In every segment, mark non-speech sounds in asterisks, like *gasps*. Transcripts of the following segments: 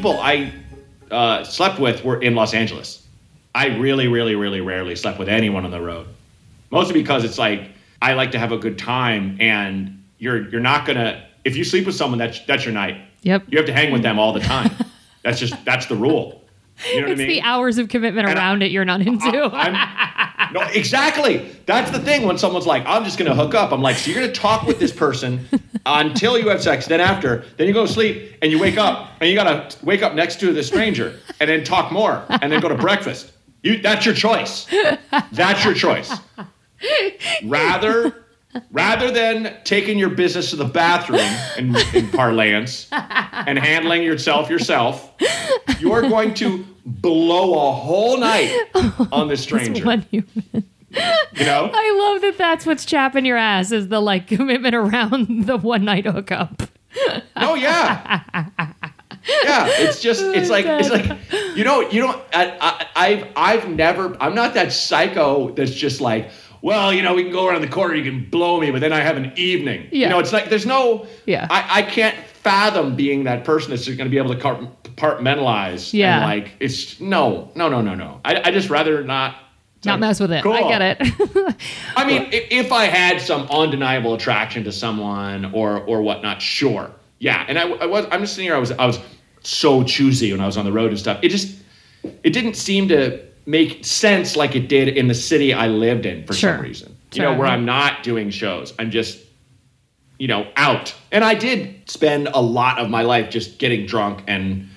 people I uh, slept with were in Los Angeles. I really, really, really rarely slept with anyone on the road. Mostly because it's like I like to have a good time, and you're you're not gonna if you sleep with someone that's that's your night. Yep. You have to hang with them all the time. *laughs* that's just that's the rule. You know what it's I mean? the hours of commitment And I- around it you're not into. I'm, no, exactly. That's the thing. When someone's like, "I'm just going to hook up," I'm like, "So you're going to talk with this person *laughs* until you have sex, then after, then you go to sleep, and you wake up, and you got to wake up next to the stranger, and then talk more, and then go to breakfast. You, that's your choice. That's your choice. Rather, rather than taking your business to the bathroom in, in parlance and handling yourself yourself, you're going to blow a whole night on this stranger. One human. You know? I love that that's what's chapping your ass is the like commitment around the one night hookup. Oh yeah. Yeah, it's just it's oh, like it's like you know you don't I, I, I've I've never I'm not that psycho that's just like well you know we can go around the corner you can blow me but then I have an evening Yeah. you know it's like there's no Yeah. I, I can't fathom being that person that's just going to be able to compartmentalize Yeah. and like it's no no no no no I I just rather not Not mess with it. I get it. *laughs* I mean, if I had some undeniable attraction to someone or or whatnot, sure, yeah. And I, I was, I'm just sitting here. I was, I was so choosy when I was on the road and stuff. It just, it didn't seem to make sense like it did in the city I lived in for Sure. some reason. You know, where I'm not doing shows. I'm just, you know, out. And I did spend a lot of my life just getting drunk and,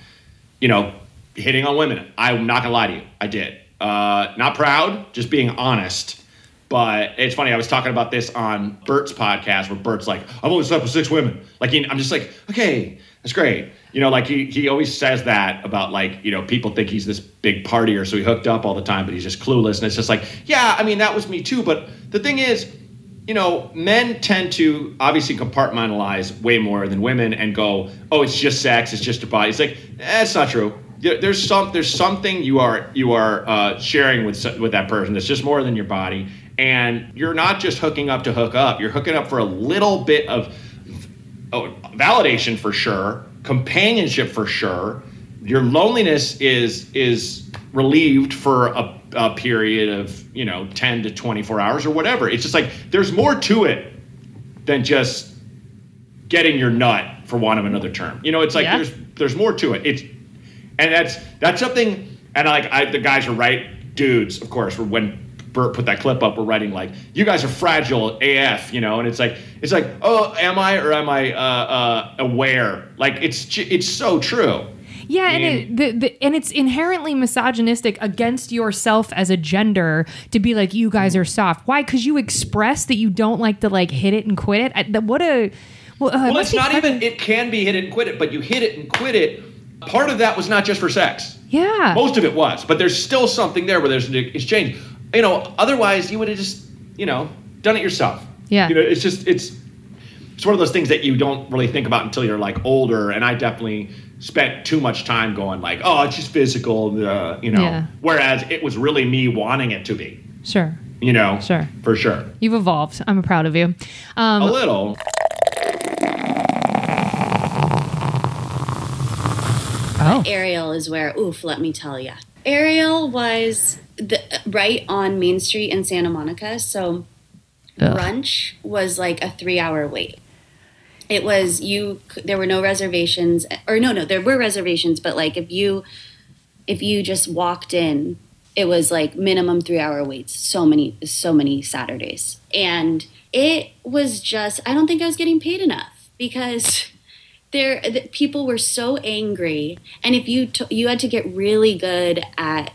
you know, hitting on women. I'm not gonna lie to you, I did. Uh, not proud, just being honest. But it's funny. I was talking about this on Bert's podcast, where Bert's like, "I've only slept with six women." Like, I'm just like, "Okay, that's great." You know, like he he always says that about like you know people think he's this big partier, so he hooked up all the time, but he's just clueless. And it's just like, yeah, I mean that was me too. But the thing is, you know, men tend to obviously compartmentalize way more than women and go, "Oh, it's just sex, it's just a body." It's like, eh, it's not true. There's some, there's something you are you are uh, sharing with with that person that's just more than your body, and you're not just hooking up to hook up. You're hooking up for a little bit of oh, validation for sure, companionship for sure. Your loneliness is is relieved for a, a period of you know 10 to 24 hours or whatever. It's just like there's more to it than just getting your nut for want of another term. You know, it's like Yeah. there's there's more to it. It's and that's that's something. And like I, the guys are right, dudes. Of course, when Bert put that clip up, we're writing like, "You guys are fragile AF," you know. And it's like it's like, oh, am I or am I uh, uh, aware? Like it's it's so true. Yeah, I and it, the, the, and it's inherently misogynistic against yourself as a gender to be like you guys are soft. Why? Because you express that you don't like to like hit it and quit it. I, the, what a well, uh, Well, it's not even. It can be hit it and quit it, but you hit it and quit it. Part of that was not just for sex. Yeah, Most of it was, but there's still something there where there's an exchange. You know, otherwise you would have just, you know, done it yourself. Yeah. You know, it's just it's it's one of those things that you don't really think about until you're like older. And I definitely spent too much time going like, oh, it's just physical, uh, you know. Yeah. Whereas it was really me wanting it to be, sure. you know. Sure. For sure. You've evolved. I'm proud of you. Um, A little. oh, Areal is where, oof, let me tell you. Areal was the, right on Main Street in Santa Monica. So Ugh. brunch was like a three hour wait. It was you. There were no reservations, or no, no, there were reservations, but like if you, if you just walked in, it was like minimum three hour waits. So many, so many Saturdays, and it was just. I don't think I was getting paid enough because there the, people were so angry, and if you t- you had to get really good at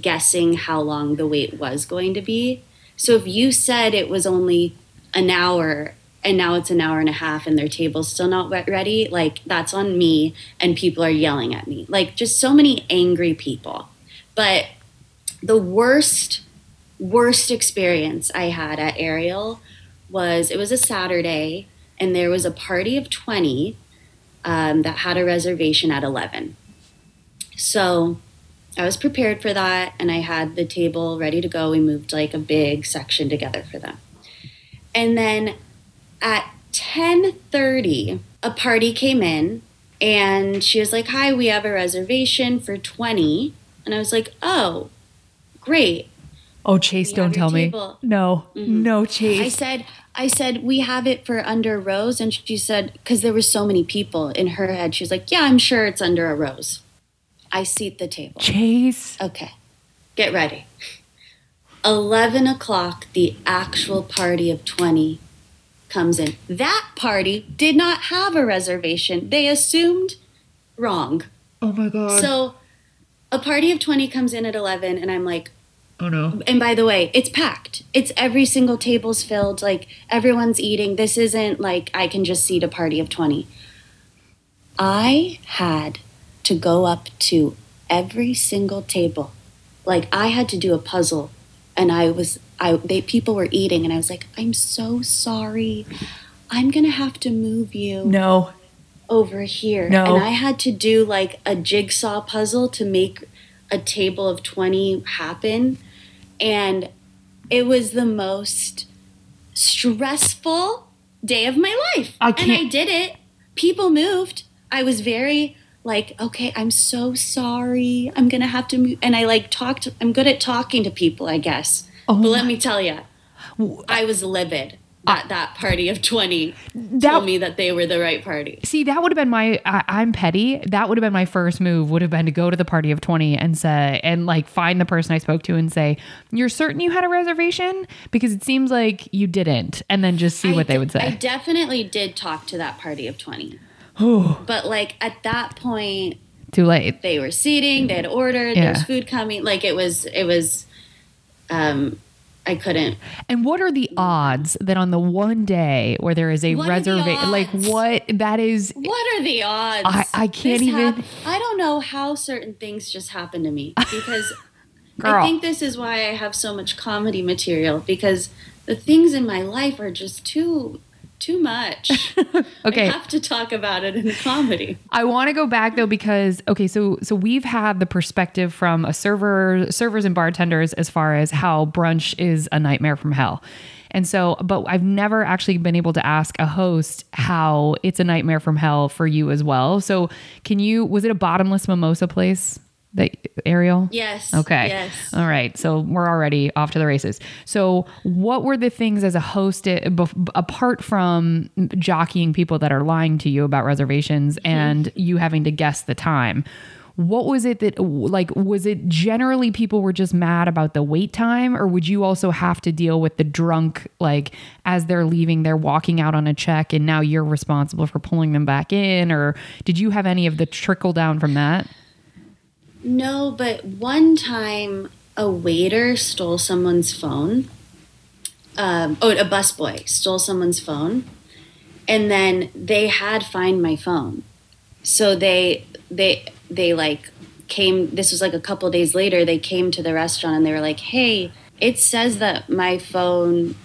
guessing how long the wait was going to be. So if you said it was only an hour and now it's an hour and a half and their table's still not ready, like that's on me and people are yelling at me. Like just so many angry people. But the worst worst experience I had at Areal was it was a Saturday and there was a party of 20 um, that had a reservation at 11. So I was prepared for that and I had the table ready to go. We moved like a big section together for them. And then at 10:30, a party came in And she was like, Hi, we have a reservation for 20. And I was like, Oh, great. Oh, Chase, don't tell me. No, mm-hmm. no, I said, I said, we have it for under a rose. And she said, because there were so many people in her head, she was like, yeah, I'm sure it's under a rose. I seat the table. Chase. Okay, get ready. 11 o'clock, the actual party of 20 comes in. That party did not have a reservation. They assumed wrong. Oh my god. So a party of 20 comes in at 11, and I'm like, oh no. and by the way, it's packed. It's every single table's filled. Like everyone's eating. This isn't like I can just seat a party of 20. I had to go up to every single table. Like I had to do a puzzle and I was I they people were eating and I was like, "I'm so sorry. I'm going to have to move you." No. over here. No. And I had to do like a jigsaw puzzle to make a table of 20 happen. And it was the most stressful day of my life. I And I did it. People moved. I was very like, okay, I'm so sorry. I'm going to have to move. And I like talked, I'm good at talking to people, I guess. Oh but let me tell you, I was livid that that party of 20 That- told me that they were the right party. See, that would have been my. I, I'm petty. That would have been my first move. Would have been to go to the party of twenty and say, and like find the person I spoke to and say, "You're certain you had a reservation?" Because it seems like you didn't, and then just see I what they would say. I definitely did talk to that party of 20. *sighs* But like at that point, too late. they were seating, they had ordered, Yeah. there was food coming. Like it was, it was, um, I couldn't. And what are the odds that on the one day where there is a What are the reservation, like what that is? What are the odds? I- I can't This even- hap- I don't know how certain things just happen to me *laughs* because Girl. I think this is why I have so much comedy material because the things in my life are just too, too much. *laughs* Okay. I have to talk about it in comedy. I want to go back though because okay, so so we've had the perspective from a server, servers and bartenders as far as how brunch is a nightmare from hell. And so, but I've never actually been able to ask a host how it's a nightmare from hell for you as well. So, can you was it a bottomless mimosa place that Areal? Yes. Okay. Yes. All right. So we're already off to the races. So, what were the things as a host, eh, apart from jockeying people that are lying to you about reservations Mm-hmm. and you having to guess the time? What was it that, like, was it generally people were just mad about the wait time, or would you also have to deal with the drunk, like, as they're leaving, they're walking out on a check and now you're responsible for pulling them back in? Or did you have any of the trickle down from that? No, but one time a waiter stole someone's phone. Um, oh, a busboy stole someone's phone, and then they had find my phone. So they they they like came. This was like a couple days later. They came to the restaurant and they were like, "Hey, it says that my phone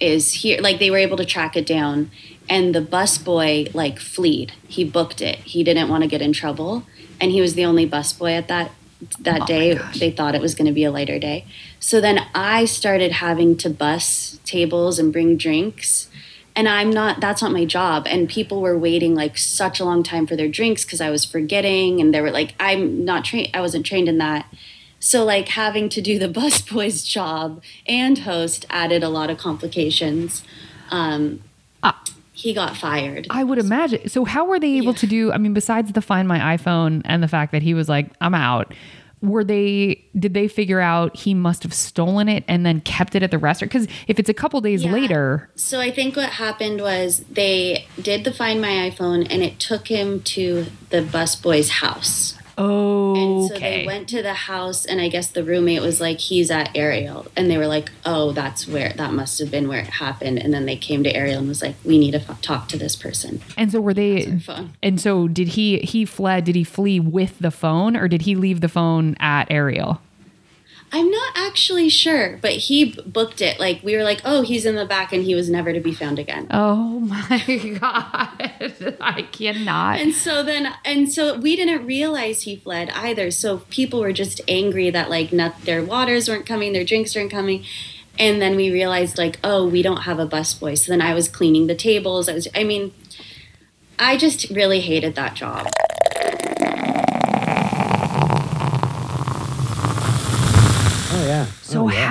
is here." Like they were able to track it down, and the busboy like fleed. He booked it. He didn't want to get in trouble, and he was the only busboy at that that day. They thought it was going to be a lighter day. So then I started having to bus tables and bring drinks. And I'm not, that's not my job. And people were waiting like such a long time for their drinks because I was forgetting. And they were like, I'm not trained, I wasn't trained in that. So, like, having to do the *laughs* busboy's job and host added a lot of complications. Um, he got fired. I would imagine. So how were they able to do? I mean, besides the find my iPhone and the fact that he was like, "I'm out." Were they? Did they figure out he must have stolen it and then kept it at the restaurant? Because if it's a couple days Yeah. later, So I think what happened was they did the Find My iPhone and it took him to the busboy's house. Oh, and so they went to the house and I guess the roommate was like, he's at Areal. And they were like, oh, that's where, that must have been where it happened. And then they came to Areal and was like, we need to f- talk to this person. and so were they? phone. And so did he? He fled. Did he flee with the phone, or did he leave the phone at Areal? I'm not actually sure, but he booked it. Like we were like, oh, he's in the back and he was never to be found again. Oh my *laughs* god! I cannot. And so then, and so we didn't realize he fled either. So people were just angry that like not their waters weren't coming, their drinks weren't coming. And then we realized like, oh, we don't have a busboy. So then I was cleaning the tables. I was, I mean, I just really hated that job. Oh yeah. So oh, yeah.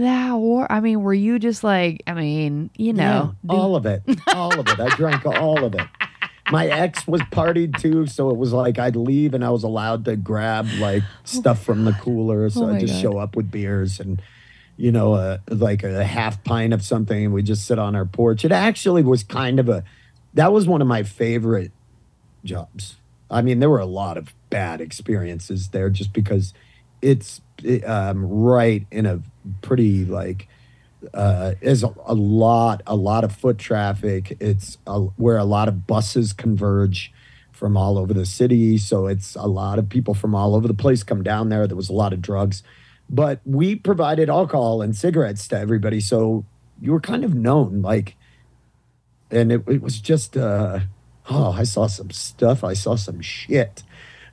That work? I mean, were you just like, I mean, you know, Yeah, all of it, all of it. I drank all of it. My ex was partied too, so it was like I'd leave and I was allowed to grab like stuff from the cooler. So Oh I'd just God. show up with beers and you know, uh, like a half pint of something, and we just sit on our porch. It actually was kind of a that was one of my favorite jobs. I mean, there were a lot of bad experiences there just because it's um, right in a pretty like uh, is a, a lot a lot of foot traffic. It's a, where a lot of buses converge from all over the city, so it's a lot of people from all over the place come down there. There was a lot of drugs, but we provided alcohol and cigarettes to everybody, so you were kind of known like and it, it was just uh oh i saw some stuff. I saw some shit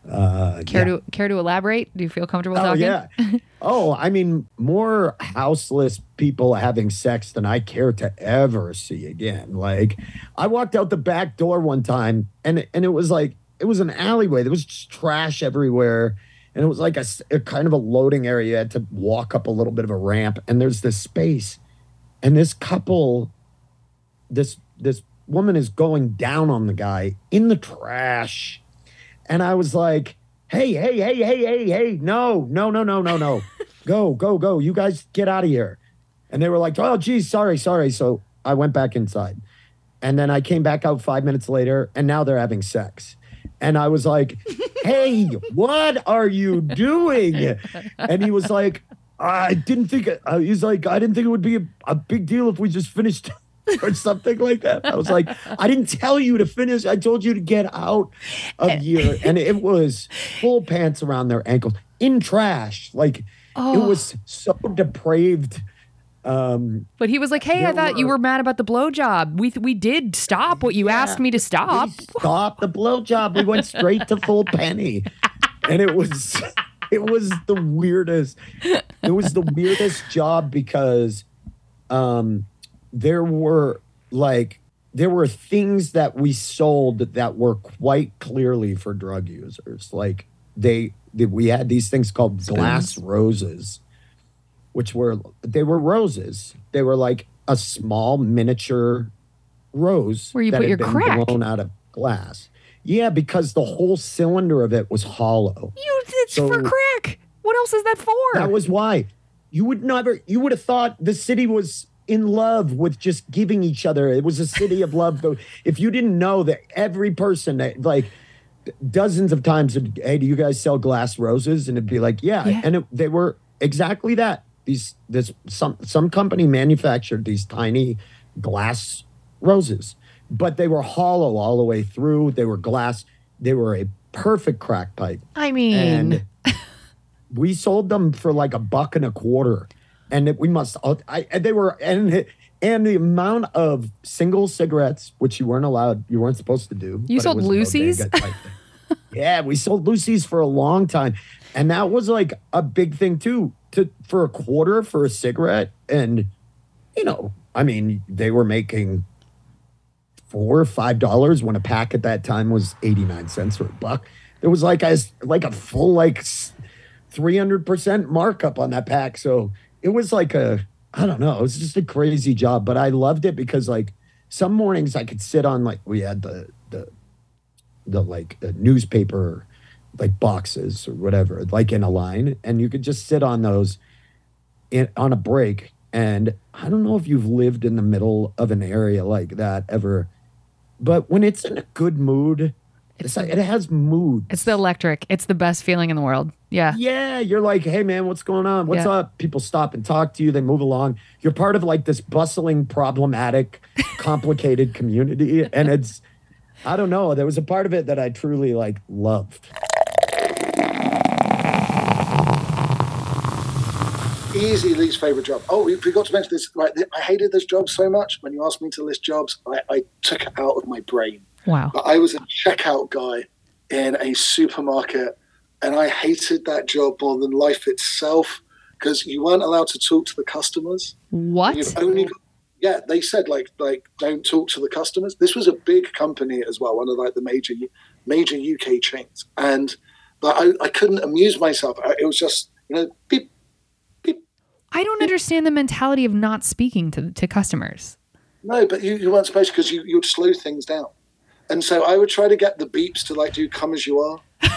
uh care yeah. to care to elaborate? Do you feel comfortable oh talking? yeah *laughs* oh i mean more houseless people having sex than i care to ever see again like i walked out the back door one time and and it was like it was an alleyway there was just trash everywhere and it was like a kind of a loading area you had to walk up a little bit of a ramp and there's this space and this couple this this woman is going down on the guy in the trash and i was like hey hey hey hey hey hey no no no no no no. *laughs* Go go go. You guys get out of here. And they were like oh geez sorry sorry. So i went back inside. And then i came back out five minutes later and now they're having sex. And i was like *laughs* hey what are you doing? And he was like i didn't think it, uh, he's like i didn't think it would be a, a big deal if we just finished *laughs* or something like that. I was like, I didn't tell you to finish. I told you to get out of here. And it was full pants around their ankles in trash. Like Oh. it was so depraved. Um, But he was like, "Hey, I thought you were- were mad about the blowjob. We we did stop what you Yeah. asked me to stop." Stop the blowjob. We went straight to full penny. And it was it was the weirdest. It was the weirdest job because um there were like there were things that we sold that were quite clearly for drug users. Like they, they we had these things called glass roses, which were they were roses. They were like a small miniature rose Where you put your crack. blown out of glass. Yeah, because the whole cylinder of it was hollow. You it's for crack. What else is that for? That was why. You would never, you would have thought the city was in love with just giving each other. It was a city of love. If you didn't know that every person, that, like dozens of times, hey, do you guys sell glass roses? And it'd be like, yeah. Yeah. And it, they were exactly that. These, this, some, some company manufactured these tiny glass roses, but they were hollow all the way through. They were glass. They were a perfect crack pipe I mean, and we sold them for like a buck and a quarter and it, we must All, I, and they were and and the amount of single cigarettes which you weren't allowed you weren't supposed to do You sold loosies? bodega type thing. yeah we sold loosies for a long time and that was like a big thing too to for a quarter for a cigarette and you know i mean they were making four or five dollars when a pack at that time was 89 cents or a buck there was like a like a full like 300% markup on that pack so it was like a i don't know it was just a crazy job but i loved it because like some mornings i could sit on like we had the the the like the newspaper like boxes or whatever like in a line and you could just sit on those in, on a break and i don't know if you've lived in the middle of an area like that ever but when it's in a good mood it's like it has mood it's the electric. It's the best feeling in the world. Yeah. yeah, you're like, hey man, what's going on? What's Yeah. up? People stop and talk to you. They move along. You're part of like this bustling, problematic, *laughs* complicated community, and it's, I don't know. There was a part of it that I truly like loved. easy least favorite job. Oh, we forgot to mention this. Right, I hated this job so much. When you asked me to list jobs, I, I took it out of my brain. Wow. But I was a checkout guy in a supermarket, and I hated that job more than life itself because you weren't allowed to talk to the customers. What? You've only got, yeah, they said like like don't talk to the customers. This was a big company as well, one of like the major major UK chains, and but I, I couldn't amuse myself. I, it was just you know beep I don't understand the mentality of not speaking to, to customers. No, but you, you weren't supposed to because you, you'd slow things down. And so I would try to get the beeps to like do come as you are. *laughs*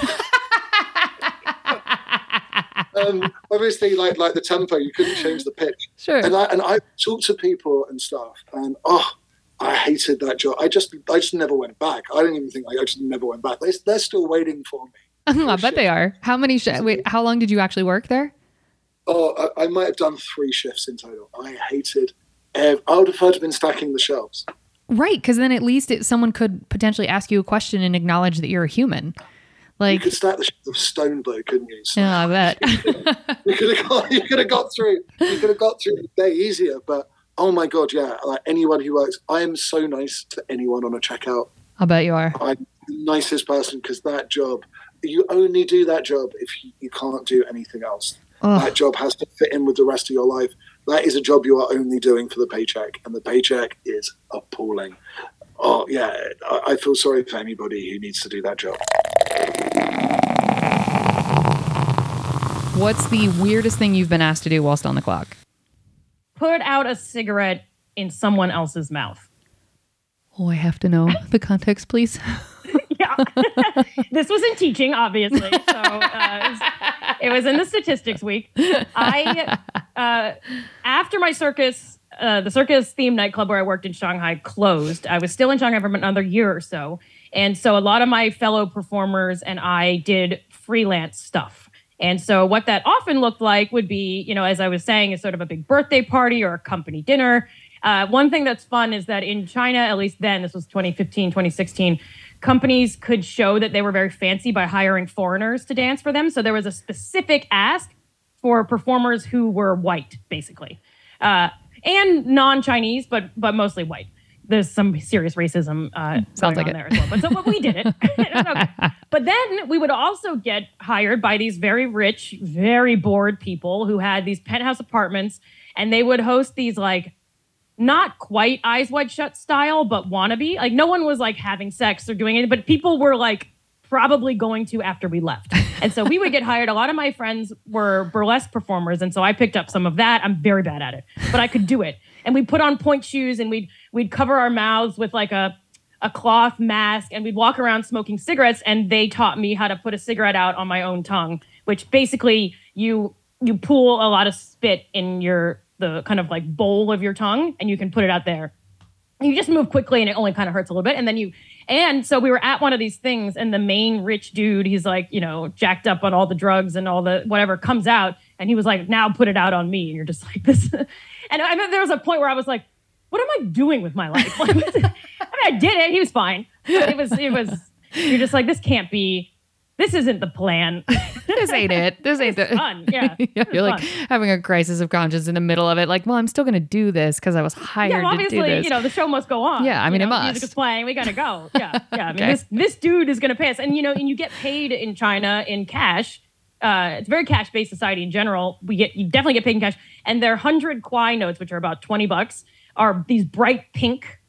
um, obviously, like like the tempo, you couldn't change the pitch. Sure. And I and I talked to people and stuff, and oh, I hated that job. I just I just never went back. I don't even think like, I just never went back. They, they're still waiting for me. *laughs* I bet they are. How many? Sh- wait, how long did you actually work there? Oh, I, I might have done three shifts in total. I hated. ev- I would have have been stacking the shelves. Right, because then at least it, someone could potentially ask you a question and acknowledge that you're a human. Like, you could start the of stone though, couldn't you? So yeah, I bet. *laughs* you could have got you could have got through you could have got through the day easier. But oh my god, yeah, like anyone who works, I am so nice to anyone on a checkout. I bet you are. I'm the nicest person because that job, you only do that job if you, you can't do anything else. Ugh. That job has to fit in with the rest of your life. That is a job you are only doing for the paycheck, and the paycheck is appalling. Oh yeah, I, I feel sorry for anybody who needs to do that job. What's the weirdest thing you've been asked to do whilst on the clock? Put out a cigarette in someone else's mouth. Oh, I have to know the context, please. *laughs* Yeah. *laughs* this was in teaching, obviously. So uh, it, was, it was in the statistics week. I, uh, after my circus, uh, the circus themed nightclub where I worked in Shanghai closed. I was still in Shanghai for another year or so. And so a lot of my fellow performers and I did freelance stuff. And so what that often looked like would be, you know, as I was saying, is sort of a big birthday party or a company dinner. Uh, one thing that's fun is that in China, at least then, this was 2015, 2016, companies could show that they were very fancy by hiring foreigners to dance for them. So there was a specific ask for performers who were white, basically, uh, and non-Chinese, but but mostly white. There's some serious racism uh, Sounds going like on it. there as well. But so but we did it. *laughs* It okay. *laughs* But then we would also get hired by these very rich, very bored people who had these penthouse apartments, and they would host these like not quite eyes wide shut style, but wannabe. Like no one was like having sex or doing it, but people were like probably going to after we left. And so we would get hired. A lot of my friends were burlesque performers, and so I picked up some of that. I'm very bad at it, but I could do it. And we put on point shoes and we'd we'd cover our mouths with like a a cloth mask and we'd walk around smoking cigarettes and they taught me how to put a cigarette out on my own tongue, which basically you you pool a lot of spit in your the kind of like bowl of your tongue and you can put it out there you just move quickly and it only kind of hurts a little bit and then you and so we were at one of these things and the main rich dude he's like you know jacked up on all the drugs and all the whatever comes out and he was like now put it out on me. And you're just like this *laughs* and i mean there was a point where i was like what am i doing with my life? *laughs* I mean i did it he was fine. It was it was you're just like this can't be this isn't the plan *laughs* this ain't it. This ain't the fun yeah *laughs* yeah, you're like fun. having a crisis of conscience in the middle of it. Like, well, I'm still going to do this because I was hired yeah, well, to obviously, you know, the show must go on. Yeah, I You mean, it know, must. Music is playing. We gotta go. *laughs* Yeah, yeah. I mean, Okay. this this dude is gonna pay us, and you know, and you get paid in China in cash. Uh, it's a very cash based society in general. We get you definitely get paid in cash, and their hundred kuai notes, which are about twenty bucks, are these bright pink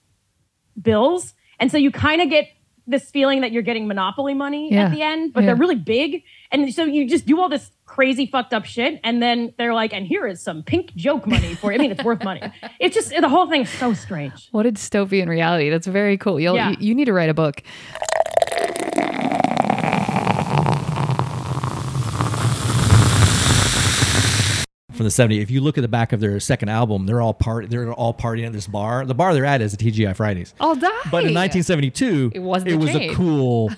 bills, and so you kind of get this feeling that you're getting monopoly money Yeah. at the end, but Yeah. they're really big, and so you just do all this crazy fucked up shit, and then they're like, and here is some pink joke money for you. I mean, it's worth money. *laughs* It's just the whole thing's so strange. what a dystopian reality. That's very cool. You'll, Yeah. you, you need to write a book. From the 70s. If you look at the back of their second album, they're all part they're all partying at this bar. The bar they're at is the TGI Fridays. I'll die. But in 1972, It was the it was chain. a cool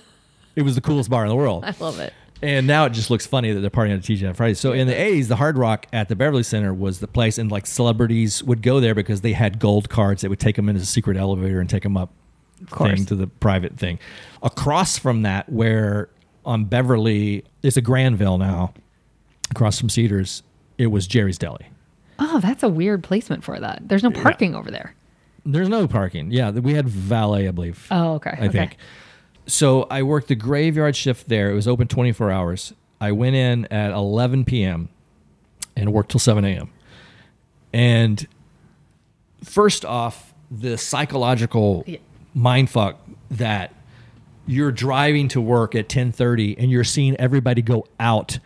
it was the coolest bar in the world. *laughs* I love it. And now it just looks funny that they're partying at TGI Fridays. So in the 80s, the Hard Rock at the Beverly Center was the place, and like celebrities would go there because they had gold cards that would take them into a secret elevator and take them up thing to the private thing. Across from that, where on Beverly, it's a Granville now, across from Cedars, it was Jerry's Deli. Oh, that's a weird placement for that. There's no parking over there. There's no parking. Yeah, we had valet, I believe. Oh, okay. I okay. think. So I worked the graveyard shift there. It was open 24 hours. I went in at 11 p.m. and worked till 7 a.m. And first off, the psychological mindfuck that you're driving to work at 10:30 and you're seeing everybody go out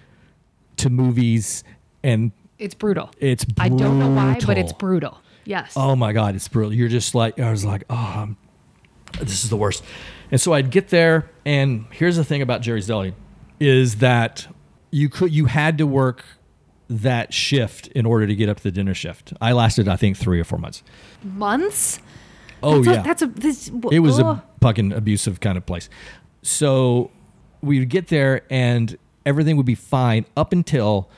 to movies and It's brutal. It's brutal. I don't know why, but it's brutal. Yes. Oh my God, it's brutal. You're just like, I was like, oh, I'm- this is the worst. And so I'd get there, and here's the thing about Jerry's Deli is that you could, you had to work that shift in order to get up to the dinner shift. I lasted, I think, three or four months. Months. Oh that's yeah, A, that's a. This, it was ugh. a fucking abusive kind of place. So we would get there and everything would be fine up until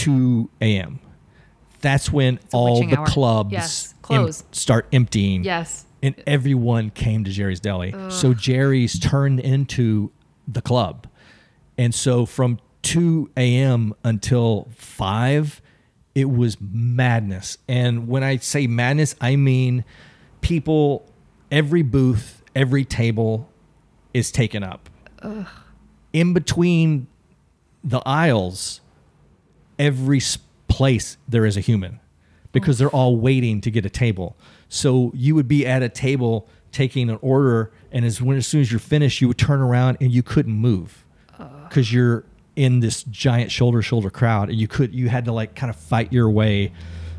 2 a.m. That's when all the hour. clubs Yes, em- start emptying. Yes. And everyone came to Jerry's Deli. So Jerry's turned into the club. And so from 2 a.m. until 5, it was madness. And when I say madness, I mean people, every booth, every table is taken up. Ugh. In between the aisles, every place there is a human because they're all waiting to get a table. So you would be at a table taking an order, and as when as soon as you're finished, you would turn around and you couldn't move because you're in this giant shoulder shoulder crowd, and you could you had to like kind of fight your way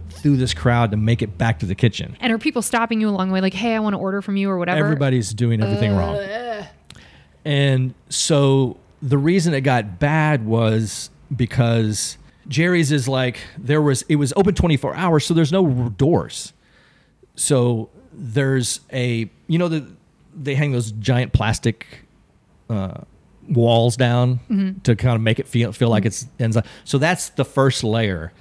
through this crowd to make it back to the kitchen. And are people stopping you along the way, like, "Hey, I want to order from you" or whatever? Everybody's doing everything wrong. And so the reason it got bad was because Jerry's is like there was it was open 24 hours so there's no doors. So there's a you know the they hang those giant plastic uh, walls down to kind of make it feel feel like it's inside. So that's the first layer,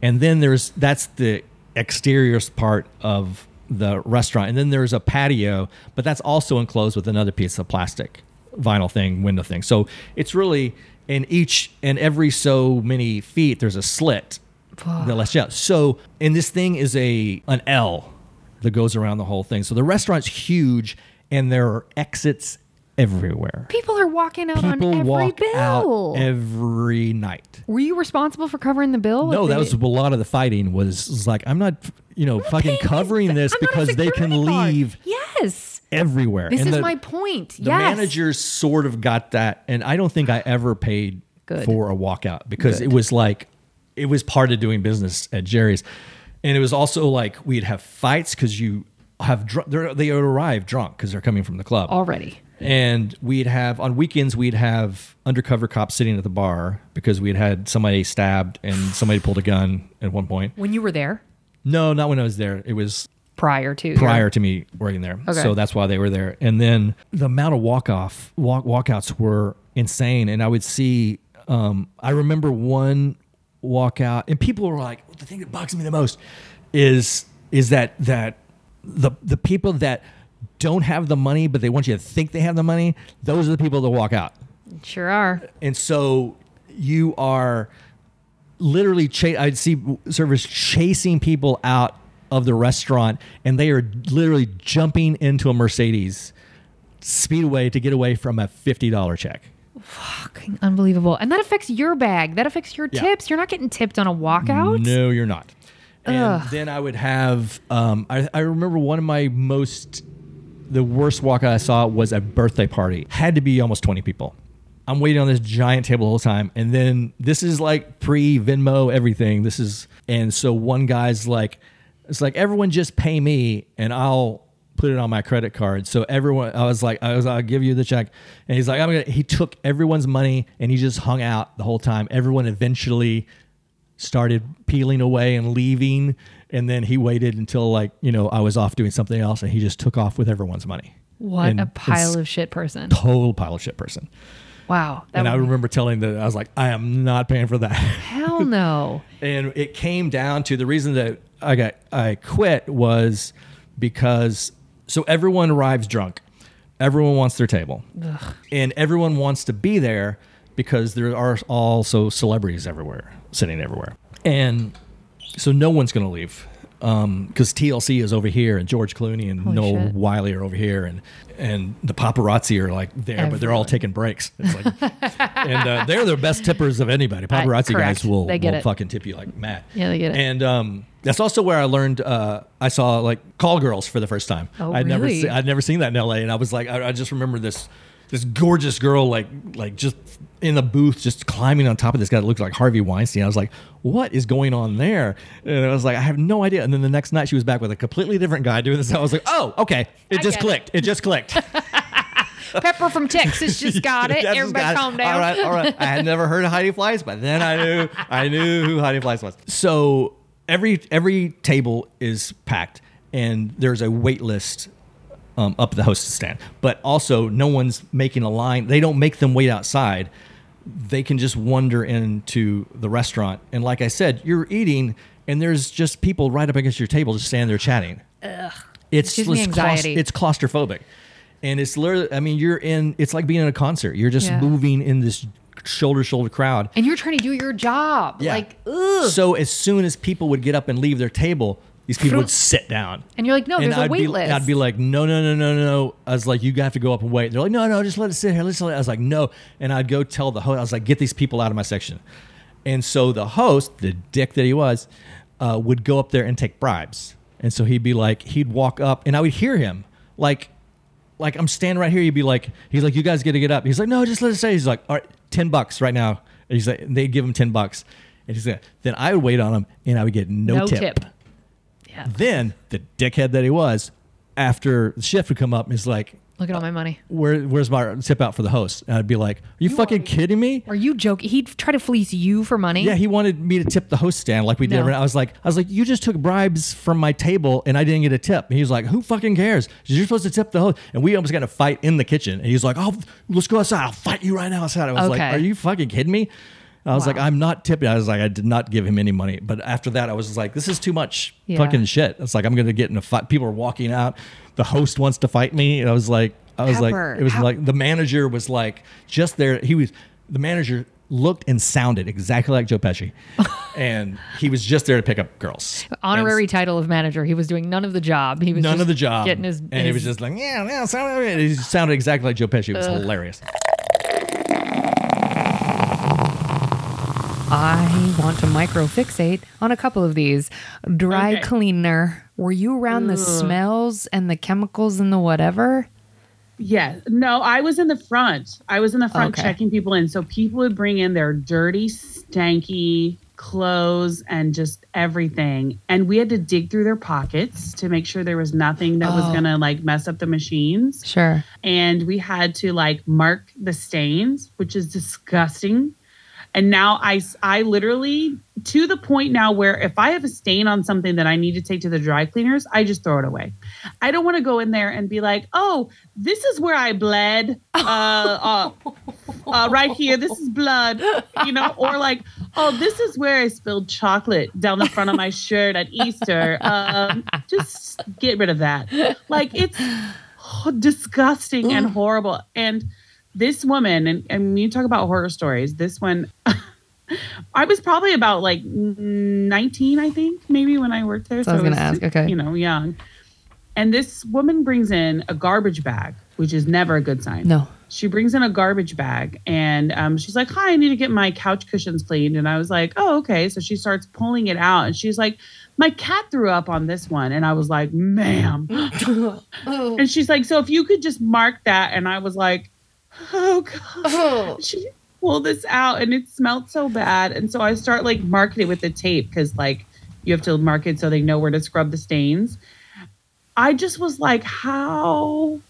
and then there's that's the exterior part of the restaurant, and then there's a patio, but that's also enclosed with another piece of plastic vinyl thing, window thing. So it's really in each and every so many feet there's a slit that lets you out. So and this thing is a an L that goes around the whole thing. So the restaurant's huge, and there are exits everywhere. People are walking out on every walk bill. out every night. Were you responsible for covering the bill? No, that was a lot of the fighting was, was like I'm not, you know, fucking covering this I'm a because they can guard. leave Yes. Everywhere. This And is the- my point. The yes. managers sort of got that, and I don't think I ever paid Good. for a walkout because Good. it was like it was part of doing business at Jerry's, and it was also like we'd have fights because you have dr- they're- would arrive drunk because they're coming from the club already. and we'd have on weekends we'd have undercover cops sitting at the bar because we'd had somebody stabbed and somebody pulled a gun at one point. When you were there, No, not when I was there. It was prior to prior to me working there. Okay. So that's why they were there. And then the amount of walk off walk walkouts were insane. And I would see um, I remember one walkout and people were like, the thing that bugs me the most is is that that the the people that don't have the money but they want you to think they have the money, those are the people that walk out. Sure are. And so you are literally, cha- I'd see servers chasing people out of the restaurant, and they are literally jumping into a Mercedes speedway to get away from a $50 check. Fucking unbelievable. And that affects your bag. That affects your Yeah. tips. You're not getting tipped on a walkout. No, you're not. And Ugh. then I would have, um, I, I remember one of my most, the worst walkout I saw was a birthday party. Had to be almost 20 people. I'm waiting on this giant table the whole time. And then this is like pre Venmo, everything. This is, and so one guy's like, it's like, everyone just pay me and I'll put it on my credit card. So everyone, I was like, I was, I'll give you the check. And he's like, I'm to, he took everyone's money and he just hung out the whole time. Everyone eventually started peeling away and leaving and then he waited until like you know i was off doing something else and he just took off with everyone's money What And a pile of shit person. total pile of shit person Wow. And i remember telling that i was like i am not paying for that Hell no. *laughs* and it came down to the reason that i got i quit was because so everyone arrives drunk. Everyone wants their table. And everyone wants to be there because there are also celebrities everywhere sitting everywhere. And so no one's going to leave because TLC is over here and George Clooney and Holy Noah shit. Wyle are over here and and the paparazzi are like there, but they're all taking breaks. It's like, and uh, they're the best tippers of anybody. Paparazzi guys will, will fucking tip you like mad. Yeah, they get it. And um, that's also where I learned. Uh, I saw like call girls for the first time. Oh, I'd never really? se- I'd never seen that in LA, and I was like, I, I just remember this this gorgeous girl like like just in the booth just climbing on top of this guy that looked like Harvey Weinstein. I was like, what is going on there? And I was like, I have no idea. And then the next night she was back with a completely different guy doing this. I was like, oh, okay. It just get it. clicked. It. just clicked. *laughs* Pepper from Texas just *laughs* got it. That's Everybody got it. calm down. All right, all right. I had never heard of Heidi Fleiss, but then I knew I knew who Heidi Fleiss was. So every every table is packed, and there's a wait list um, up the hostess stand. But also, no one's making a line. They don't make them wait outside. They can just wander into the restaurant, and like I said, you're eating, and there's just people right up against your table, just standing there chatting. It's Gives it's, claus- anxiety. it's claustrophobic, and it's literally. I mean, you're in. It's like being in a concert. You're just Yeah. moving in this shoulder shoulder crowd. and you're trying to do your job. Yeah. Like, ugh. So as soon as people would get up and leave their table, these people would sit down. And you're like, no, there's a I'd wait be, list. I'd be like, no, no, no, no, no. I was like, you have to go up and wait. They're like, no, no, just let it sit here. Let's let it. I was like, no. And I'd go tell the host, I was like, get these people out of my section. And so the host, the dick that he was, uh, would go up there and take bribes. And so he'd be like, he'd walk up and I would hear him like, like I'm standing right here. He'd be like, he's like, you guys got to get up. He's like, no, just let it stay. He's like, all right, 10 bucks right now. And he's like, they'd give him 10 bucks. And he's like, then I would wait on him and I would get no, no tip. tip. Yeah. Then the dickhead that he was, after the shift would come up, is like, Look at all my money. Uh, where, "Where's my tip out for the host?" And I'd be like, "Are you, fucking kidding me?" Are you joking? He'd try to fleece you for money. Yeah, he wanted me to tip the host stand like we did. No. every- I was like, I was like, you just took bribes from my table and I didn't get a tip. And he was like, who fucking cares? You're supposed to tip the host. And we almost got in a fight in the kitchen. And he's like, oh, let's go outside. I'll fight you right now outside. I was like, Okay. are you fucking kidding me? I was Wow. like, I'm not tipping. I was like, I did not give him any money. But after that, I was like, this is too much Yeah. fucking shit. It's like I'm gonna get in a fight. People are walking out. The host wants to fight me. And I was like, I was Pepper, like, it was how- like the manager was like just there. He was the manager looked and sounded exactly like Joe Pesci, *laughs* and he was just there to pick up girls. Honorary title of manager. He was doing none of the job. He was None just of the job, Getting his. and he was just like, yeah, yeah, and he sounded exactly like Joe Pesci. It was hilarious. I want to micro fixate on a couple of these. Dry Okay. cleaner. Were you around the smells and the chemicals and the whatever? Yeah. No, I was in the front. I was in the front Okay. checking people in. So people would bring in their dirty, stanky clothes and just everything. And we had to dig through their pockets to make sure there was nothing that was Oh. going to like mess up the machines. Sure. And we had to like mark the stains, which is disgusting. And now I, I literally, to the point now where if I have a stain on something that I need to take to the dry cleaners, I just throw it away. I don't want to go in there and be like, oh, this is where I bled. Uh, *laughs* uh, uh, right here, this is blood, you know, or like, oh, this is where I spilled chocolate down the front of my shirt at Easter. Um, just get rid of that. Like, it's disgusting and horrible. And this woman, and, and when you talk about horror stories, this one, *laughs* I was probably about like 19, I think, maybe when I worked there. So I was gonna ask, okay. You know, young. And this woman brings in a garbage bag, which is never a good sign. No. She brings in a garbage bag and um, she's like, Hi, I need to get my couch cushions cleaned. And I was like, Oh, okay. So she starts pulling it out and she's like, My cat threw up on this one. And I was like, Ma'am. *gasps* *laughs* and she's like, So if you could just mark that. And I was like, Oh, God. Oh. She pulled this out and it smelled so bad. And so I start like marking it with the tape because, like, you have to mark it so they know where to scrub the stains. I just was like, How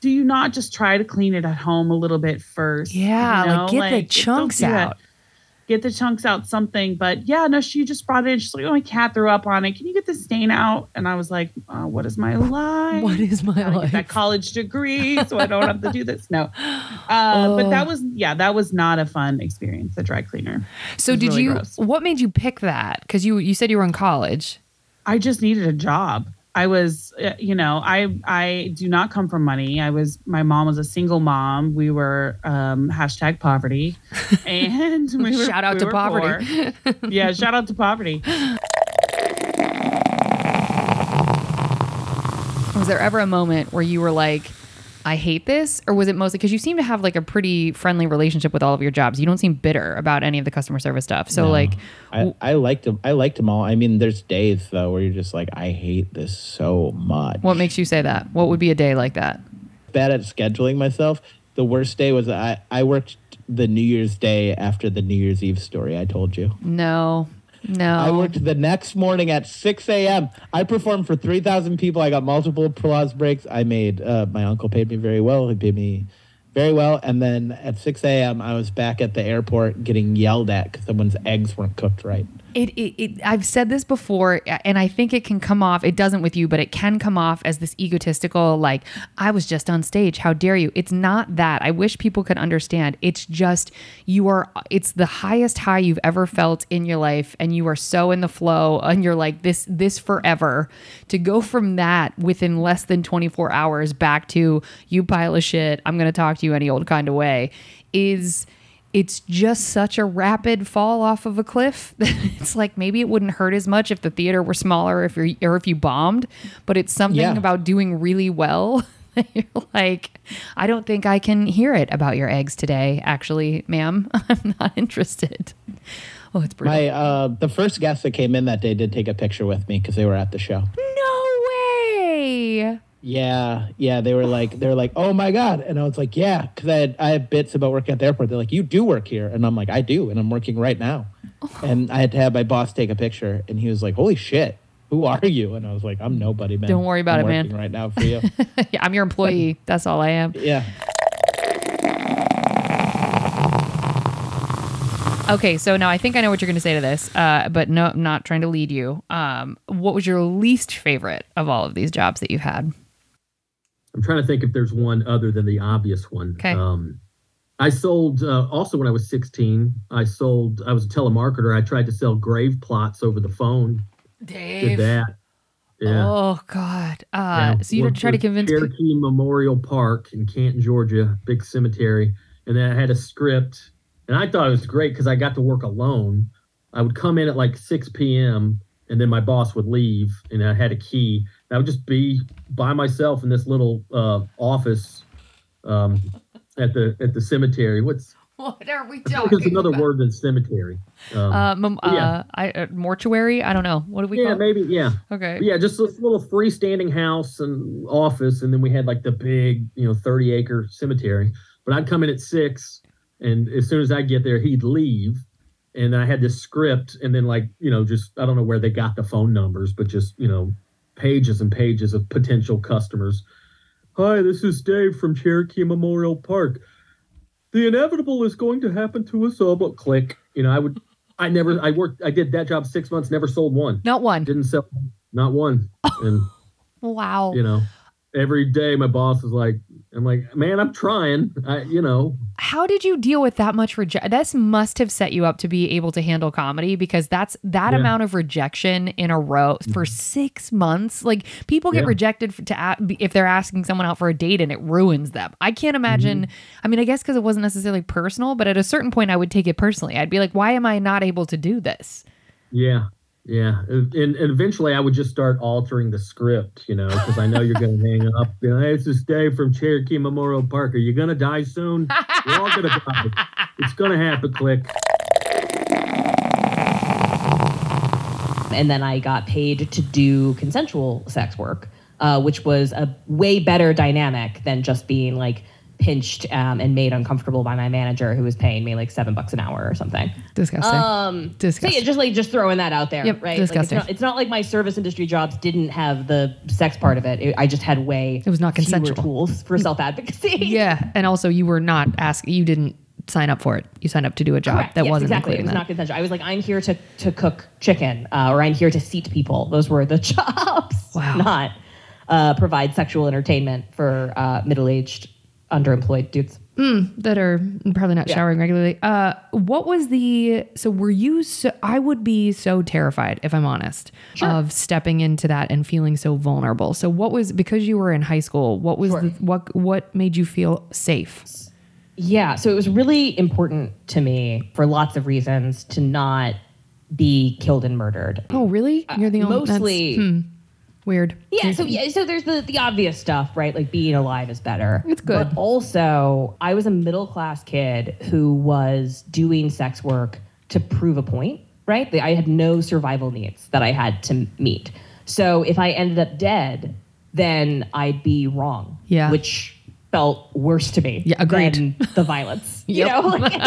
do you not just try to clean it at home a little bit first? Yeah, You like, know, get the chunks out. that. Get the chunks out, something. But yeah, no, she just brought it in. She's like, oh, my cat threw up on it. Can you get the stain out? And I was like, uh, what is my life? What is my life? that college degree so I don't have to do this. No. *laughs* Uh, But that was, yeah, that was not a fun experience, the dry cleaner. So did really you? gross. What made you pick that? Because you you said you were in college. I just needed a job. I was, uh, you know, I I do not come from money. I was my mom was a single mom. We were um, hashtag poverty, *laughs* and we were, Shout out we to poverty. yeah, shout out to poverty. Was there ever a moment where you were like, I hate this? Or was it mostly because you seem to have like a pretty friendly relationship with all of your jobs? You don't seem bitter about any of the customer service stuff. So, like, I, I liked them. I liked them all. I mean, there's days though where you're just like, I hate this so much. what makes you say that? What would be a day like that? bad at scheduling myself. The worst day was I I worked the New Year's Day after the New Year's Eve story I told you. No, no. I worked the next morning at 6 a.m. I performed for 3,000 people. I got multiple applause breaks. I made, uh, my uncle paid me very well. He paid me very well. And then at 6 a.m., I was back at the airport getting yelled at because someone's eggs weren't cooked right. It, it, it I've said this before, and I think it can come off. It doesn't with you, but it can come off as this egotistical, like I was just on stage. How dare you? It's not that. I wish people could understand. It's just you are. It's the highest high you've ever felt in your life, and you are so in the flow, and you're like this, this forever. To go from that within less than 24 hours back to you pile of shit. I'm gonna talk to you any old kind of way. Is it's just such a rapid fall off of a cliff *laughs* that it's like maybe it wouldn't hurt as much if the theater were smaller if you're or if you bombed but it's something Yeah. about doing really well *laughs* you're like i don't think i can hear it about your eggs today actually ma'am *laughs* i'm not interested oh it's brutal My uh, the first guest that came in that day did take a picture with me because they were at the show. no way Yeah, yeah. They were like, they were like, oh my god, and I was like, yeah, because I had I have bits about working at the airport. They're like, you do work here, and I'm like, I do, and I'm working right now. And I had to have my boss take a picture, and he was like, holy shit, who are you? And I was like, I'm nobody, man. Don't worry about I'm it, man. Right now for you. *laughs* yeah, i'm your employee that's all i am yeah. Okay, so now I think I know what you're going to say to this, uh, but no, I'm not trying to lead you. Um, what was your least favorite of all of these jobs that you've had? I'm trying to think if there's one other than the obvious one. Okay. Um, I sold uh, also when I was 16. I sold. I was a telemarketer. I tried to sell grave plots over the phone. Dave. Did that. Yeah. Oh God! Uh, Yeah, so you try to convince people. Cherokee Memorial Park in Canton, Georgia, big cemetery, and then I had a script, and I thought it was great because I got to work alone. I would come in at like 6 p.m. and then my boss would leave, and I had a key. And I would just be by myself in this little uh, office um, at the at the cemetery. What's *laughs* What are we talking there's another about? word than cemetery. Um, Uh, mem- yeah. uh, I, uh, mortuary. I don't know. What do we yeah, maybe yeah. Okay. But yeah, just this little freestanding house and office, and then we had like the big, you know, thirty acre cemetery. But I'd come in at six, and as soon as I get there, he'd leave, and I had this script, and then like you know, just I don't know where they got the phone numbers, but just you know, pages and pages of potential customers. Hi, this is Dave from Cherokee Memorial Park. The inevitable is going to happen to us all. But click, you know, I would, I never, I worked, I did that job six months, never sold one Not one. didn't sell not one *laughs* and Wow. you know every day my boss is like i'm like man i'm trying i you know How did you deal with that much rejection? This must have set you up to be able to handle comedy because that's that Yeah. amount of rejection in a row for mm-hmm. six months. Like people get Yeah. rejected to a- if they're asking someone out for a date and it ruins them. I can't imagine. Mm-hmm. I mean, I guess because it wasn't necessarily personal, but at a certain point, I would take it personally. I'd be like, why am I not able to do this? yeah yeah and, and eventually i would just start altering the script you know because i know you're gonna *laughs* hang up you know, hey, this day from cherokee memorial park. Are you gonna die soon? We're all gonna die. It's gonna happen click. And then I got paid to do consensual sex work, uh, which was a way better dynamic than just being like pinched um, and made uncomfortable by my manager, who was paying me like seven bucks an hour or something. Disgusting. Um, so Disgusting. yeah, just like just throwing that out there, Yep, right? Like, disgusting. it's, not, it's not like my service industry jobs didn't have the sex part of it. It- I just had way It was not consensual. tools for self advocacy. yeah, and also you were not ask. You didn't sign up for it. You signed up to do a job Correct. that yes, wasn't exactly. It was that. not consensual. I was like, I'm here to to cook chicken, uh, or I'm here to seat people. Those were the *laughs* jobs. Wow. Not uh, provide sexual entertainment for uh, middle aged, underemployed dudes. that are probably not Yeah. showering regularly. Uh, what was the? So were you? So, I would be so terrified if I'm honest of stepping into that and feeling so vulnerable. So what was because you were in high school? What was Sure. the, what what made you feel safe? Yeah, so it was really important to me for lots of reasons to not be killed and murdered. Oh really? You're the only that's- mostly- hmm, weird. Yeah, so yeah, so there's the the obvious stuff, right? Like being alive is better. It's good. But also, I was a middle class kid who was doing sex work to prove a point, right? I had no survival needs that I had to meet. So if I ended up dead, then I'd be wrong. Yeah. Which felt worse to me Yeah, agreed. than *laughs* the violence. You know, like, *laughs*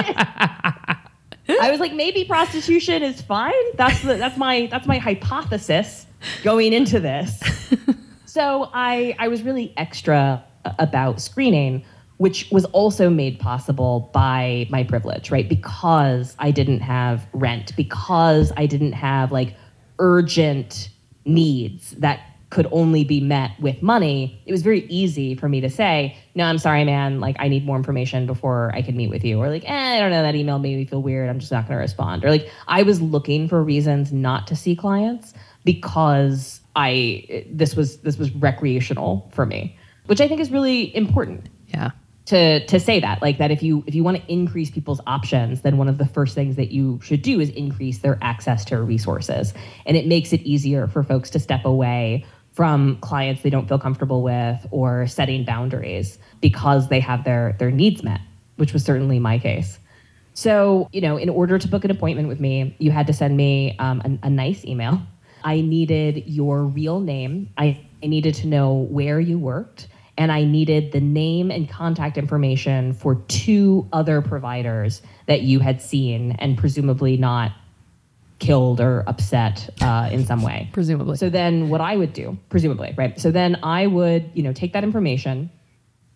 I was like, maybe prostitution is fine. That's the, that's my that's my hypothesis going into this. so I I was really extra about screening, which was also made possible by my privilege, right? Because I didn't have rent, because I didn't have like urgent needs that could only be met with money, it was very easy for me to say, no, I'm sorry, man. Like, I need more information before I can meet with you. Or, like, eh, I don't know, that email made me feel weird. I'm just not going to respond. Or, like, I was looking for reasons not to see clients because I, this was, this was recreational for me, which I think is really important Yeah. to to say that like that if you if you want to increase people's options then one of the first things that you should do is increase their access to resources. And it makes it easier for folks to step away from clients they don't feel comfortable with or setting boundaries because they have their their needs met which was certainly my case. So you know in order to book an appointment with me you had to send me um, a, a nice email i needed your real name I, I needed to know where you worked and I needed the name and contact information for two other providers that you had seen and presumably not killed or upset uh, in some way. Presumably. So then what I would do, presumably, right? So then I would, you know, take that information.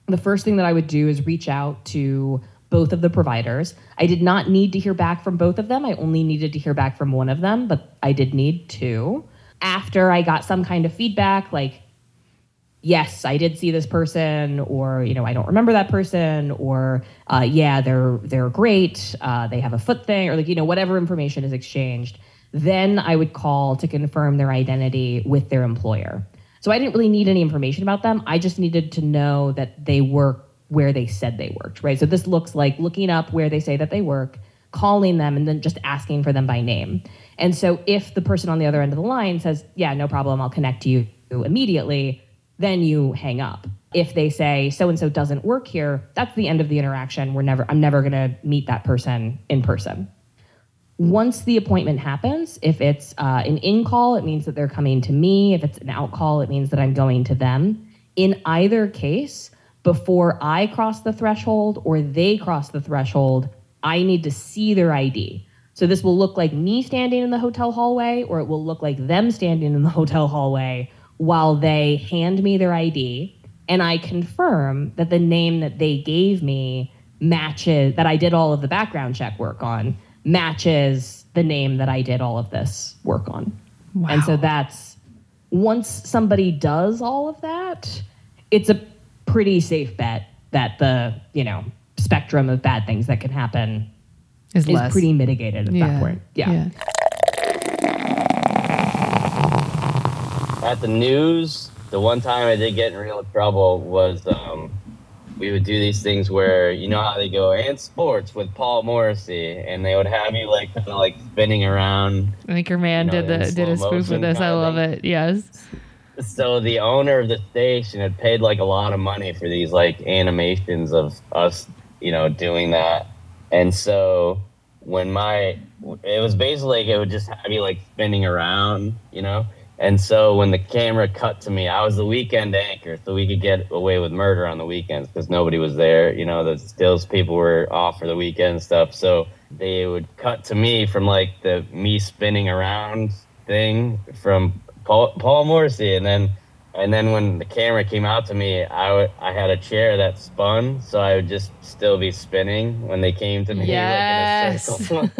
The first thing that I would do is reach out to both of the providers. I did not need to hear back from both of them. I only needed to hear back from one of them, but I did need two. After I got some kind of feedback, like yes, I did see this person, or you know, I don't remember that person, or uh, yeah, they're they're great, uh, they have a foot thing, or like you know, whatever information is exchanged. Then I would call to confirm their identity with their employer. So I didn't really need any information about them. I just needed to know that they work where they said they worked, right? So this looks like looking up where they say that they work, calling them, and then just asking for them by name. And so if the person on the other end of the line says, "Yeah, no problem, I'll connect you immediately," then you hang up. If they say so and so doesn't work here, that's the end of the interaction. We're never I'm never going to meet that person in person. Once the appointment happens, if it's uh, an in call, it means that they're coming to me. If it's an out call, it means that I'm going to them. In either case, before I cross the threshold or they cross the threshold, I need to see their ID. So this will look like me standing in the hotel hallway, or it will look like them standing in the *laughs* hotel hallway while they hand me their ID and I confirm that the name that they gave me matches, that I did all of the background check work on, matches the name that I did all of this work on. Wow. And so that's once somebody does all of that, it's a pretty safe bet that the, you know, spectrum of bad things that can happen Is is, less. pretty mitigated at that point. Yeah. At the news, the one time I did get in real trouble was um, we would do these things where you know how they go and sports with Paul Morrissey, and they would have you like kind of like spinning around. Anchorman You know, did the did a spoof with this. I love thing. it. Yes. So the owner of the station had paid like a lot of money for these like animations of us, you know, doing that. And so when my it was basically like it would just have like spinning around, you know. And so when the camera cut to me, I was the weekend anchor, so we could get away with murder on the weekends because nobody was there. You know, the stills people were off for the weekend stuff. So they would cut to me from like the me spinning around thing from Paul, Paul Morrissey, and then and then when the camera came out to me, I I had a chair that spun, so I would just still be spinning when they came to me Yes. like in a circle.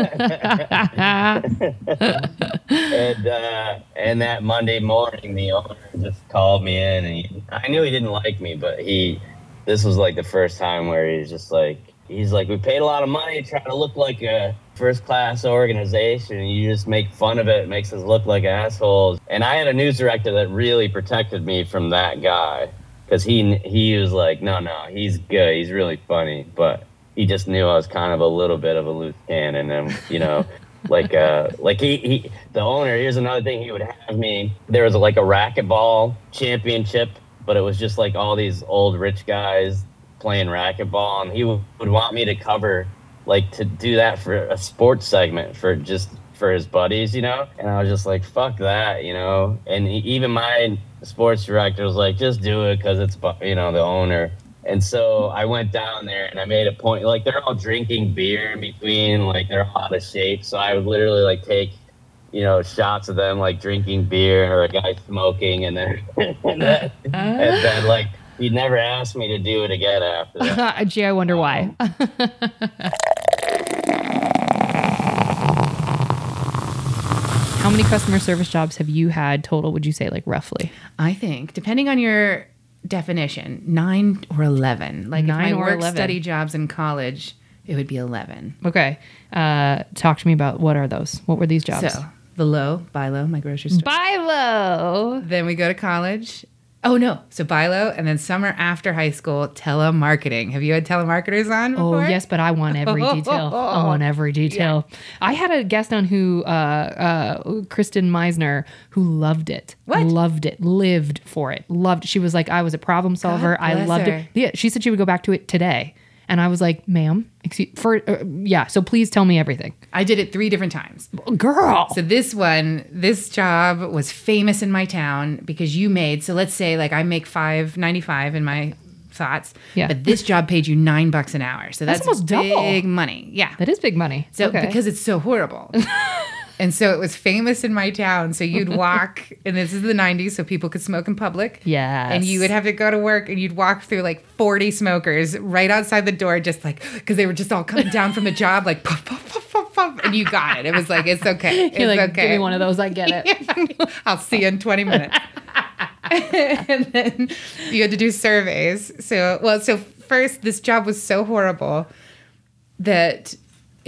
*laughs* and uh, and that Monday morning, the owner just called me in, and he, I knew he didn't like me, but he this was like the first time where he's just like he's like we paid a lot of money trying to look like a first class organization and you just make fun of it, it makes us look like assholes. And i had a news director that really protected me from that guy because he he was like no no he's good he's really funny but he just knew i was kind of a little bit of a loose cannon and you know *laughs* like uh like he, he the owner here's another thing he would have me there was like a racquetball championship but it was just like all these old rich guys playing racquetball and he would, would want me to cover like to do that for a sports segment for just for his buddies you know and i was just like fuck that you know and he, even my sports director was like just do it because it's you know the owner And so I went down there and I made a point. Like they're all drinking beer in between, like they're out of shape. So I would literally like take, you know, shots of them like drinking beer or a guy smoking, and then *laughs* and then, and then like he'd never asked me to do it again after that. *laughs* Gee, I wonder why. *laughs* How many customer service jobs have you had total? Would you say, like roughly? I think, depending on your definition, nine or 11. Like Nine if my or work 11. study jobs in college, it would be 11. Okay. Uh, talk to me about what are those? What were these jobs? So the low, Bi-Lo, my grocery store. Bi-Lo. Then we go to college. Oh no. So Bi-Lo. And then summer after high school, telemarketing. Have you had telemarketers on Oh yes, but I want every *laughs* detail. I want every detail. I had a guest on who, uh, uh, Kristen Meisner, who loved it. What? Loved it. Lived for it. Loved. She was like, I was a problem solver. I loved her. it. Yeah. She said she would go back to it today, and I was like, ma'am, excuse for uh, yeah. So please tell me everything, I did it three different times. girl. So this one, this job was famous in my town because you made. So let's say like I make five ninety five in my thoughts. Yeah. But this job paid you nine bucks an hour. So that's, That's almost double. big money. Yeah. that is big money. So okay. because it's so horrible. *laughs* and so it was famous in my town. So you'd *laughs* walk, and this is the 90s, so people could smoke in public. Yeah. And you would have to go to work and you'd walk through like 40 smokers right outside the door, just like, because they were just all coming down from the job, like, puff, puff, puff, puff, puff. And you got it. It was like, it's okay. *laughs* It's You're like, okay. give me one of those. I get it. *laughs* I'll see you in 20 minutes. and then you had to do surveys. So, well, so first, this job was so horrible that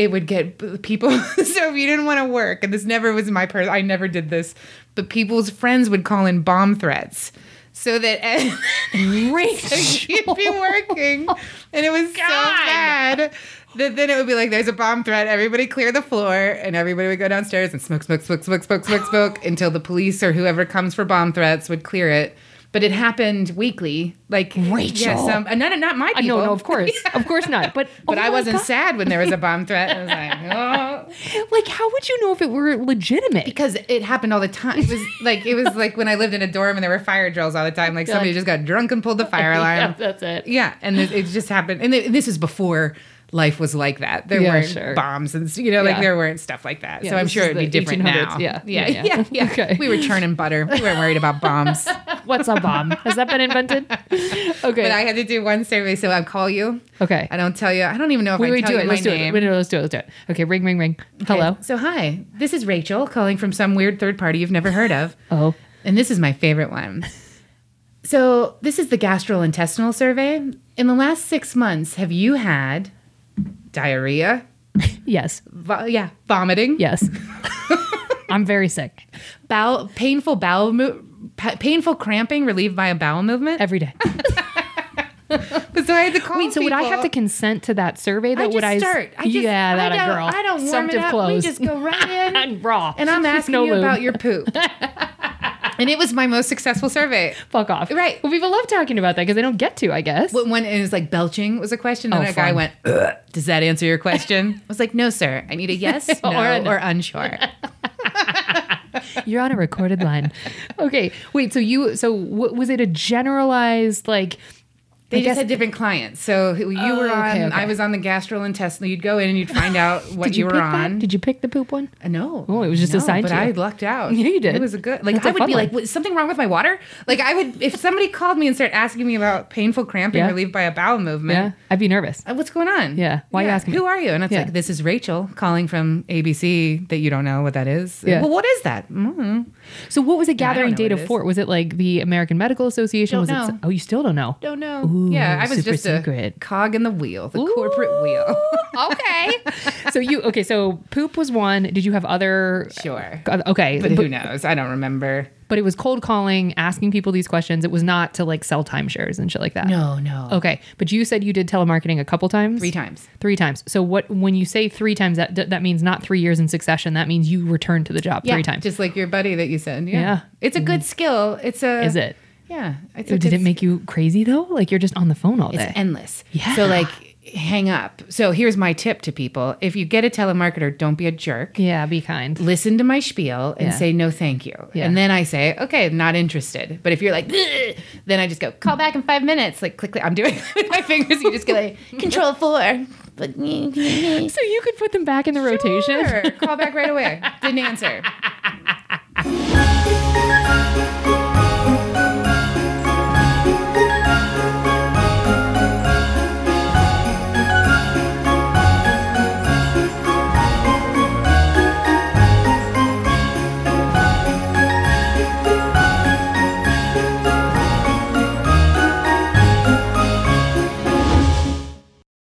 it would get people. *laughs* so if you didn't want to work, and this never was my person, I never did this, but people's friends would call in bomb threats. So that *laughs* you'd *laughs* be working, and it was so bad that then it would be like, "There's a bomb threat. Everybody clear the floor," and everybody would go downstairs and smoke, smoke, smoke, smoke, smoke, smoke, smoke *gasps* until the police or whoever comes for bomb threats would clear it. But it happened weekly, like Rachel. Yeah, some, uh, not not my Uh, people. no, no, of course, *laughs* of course not. But But oh I wasn't God. sad when there was a bomb threat. I was like, *laughs* oh. Like, how would you know if it were legitimate? because it happened all the time. It was *laughs* like it was like when I lived in a dorm and there were fire drills all the time. Like somebody just got drunk and pulled the fire alarm. Yeah, that's it. Yeah, and it, it just happened. And it, this is before life was like that. There Yeah, weren't sure. bombs and you know, like Yeah. there weren't stuff like that. Yeah, so I'm sure it'd be different now. Yeah, yeah, yeah, yeah, yeah. yeah. Okay. We were churning butter. We weren't worried about bombs. *laughs* What's a bomb? Has that been invented? *laughs* Okay. But I had to do one survey, so I'll call you. okay. I don't tell you. I don't even know if Wait, I wait, tell do you it. my Let's do it. Wait, no, let's do it. Let's do it. Okay, ring, ring, ring. Hello. Okay, So hi, this is Rachel calling from some weird third party you've never heard of. Oh. And this is my favorite one. So, this is the gastrointestinal survey. In the last six months, have you had diarrhea? Yes. Vo- yeah, vomiting, Yes. *laughs* I'm very sick bowel, painful bowel, mo- pa- painful cramping relieved by a bowel movement. every day. *laughs* But so I had to call. Wait, so would I have to consent to that survey? That I would I? start. I just, yeah, that I girl. I don't warm it Assumptive up. clothes. We just go right *laughs* in. and raw. and I'm asking no you lube. about your poop. And it was my most successful survey. Fuck off. Right. Well, people love talking about that because they don't get to. I guess. When when it was like belching was a question, and Oh, a guy went, "Ugh, "Does that answer your question?" I was like, "No, sir. I need a yes, *laughs* no, Or a no." or unsure." *laughs* You're on a recorded line. Okay. Wait. So you. So w- was it a generalized like? They I just had different clients. So you Oh, were on. okay, okay. I was on the gastrointestinal. You'd go in and you'd find out *laughs* what you, you, were on. That? Did you pick the poop one? Uh, no. Oh, it was just no, assigned but to you. I lucked out. *laughs* Yeah, you did. It was a good. Like That's I would be one. like, something wrong with my water?" Like I would, if somebody called me and started asking me about painful cramping Yeah. relieved by a bowel movement. Yeah. I'd be nervous. uh, What's going on? Yeah. Why are you asking me? Who are you? And it's Yeah. like, this is Rachel calling from ABC that you don't know what that is. Yeah. Well, what is that? Mm, So what was it Yeah, gathering data for? Was it like the American Medical Association? Don't was know. it? Oh, you still don't know. don't know. Ooh, yeah, I was just a cog in the wheel, the corporate wheel. *laughs* okay. so you okay? So poop was one. Did you have other? Sure. Okay. But who knows? I don't remember. But it was cold calling, asking people these questions. It was not to like sell timeshares and shit like that. No, no. Okay, but you said you did telemarketing a couple times. Three times. Three times. So what? When you say three times, that that means not three years in succession. That means you returned to the job Yeah, three times. Just like your buddy that you said. Yeah. Yeah. It's a good mm. skill. It's a. Is it? Yeah. It's a Did it make you crazy though? Like you're just on the phone all day. It's endless. Yeah. So like hang up. So here's my tip to people. If you get a telemarketer, don't be a jerk. Yeah, be kind. Listen to my spiel and Yeah. say no thank you. Yeah. And then I say, okay, not interested. But if you're like, then I just go, call back in five minutes. Like click, click. I'm doing it *laughs* with my fingers. You just go like, *laughs* control four. But *laughs* So you could put them back in the rotation. Sure. Call back right away. Didn't answer.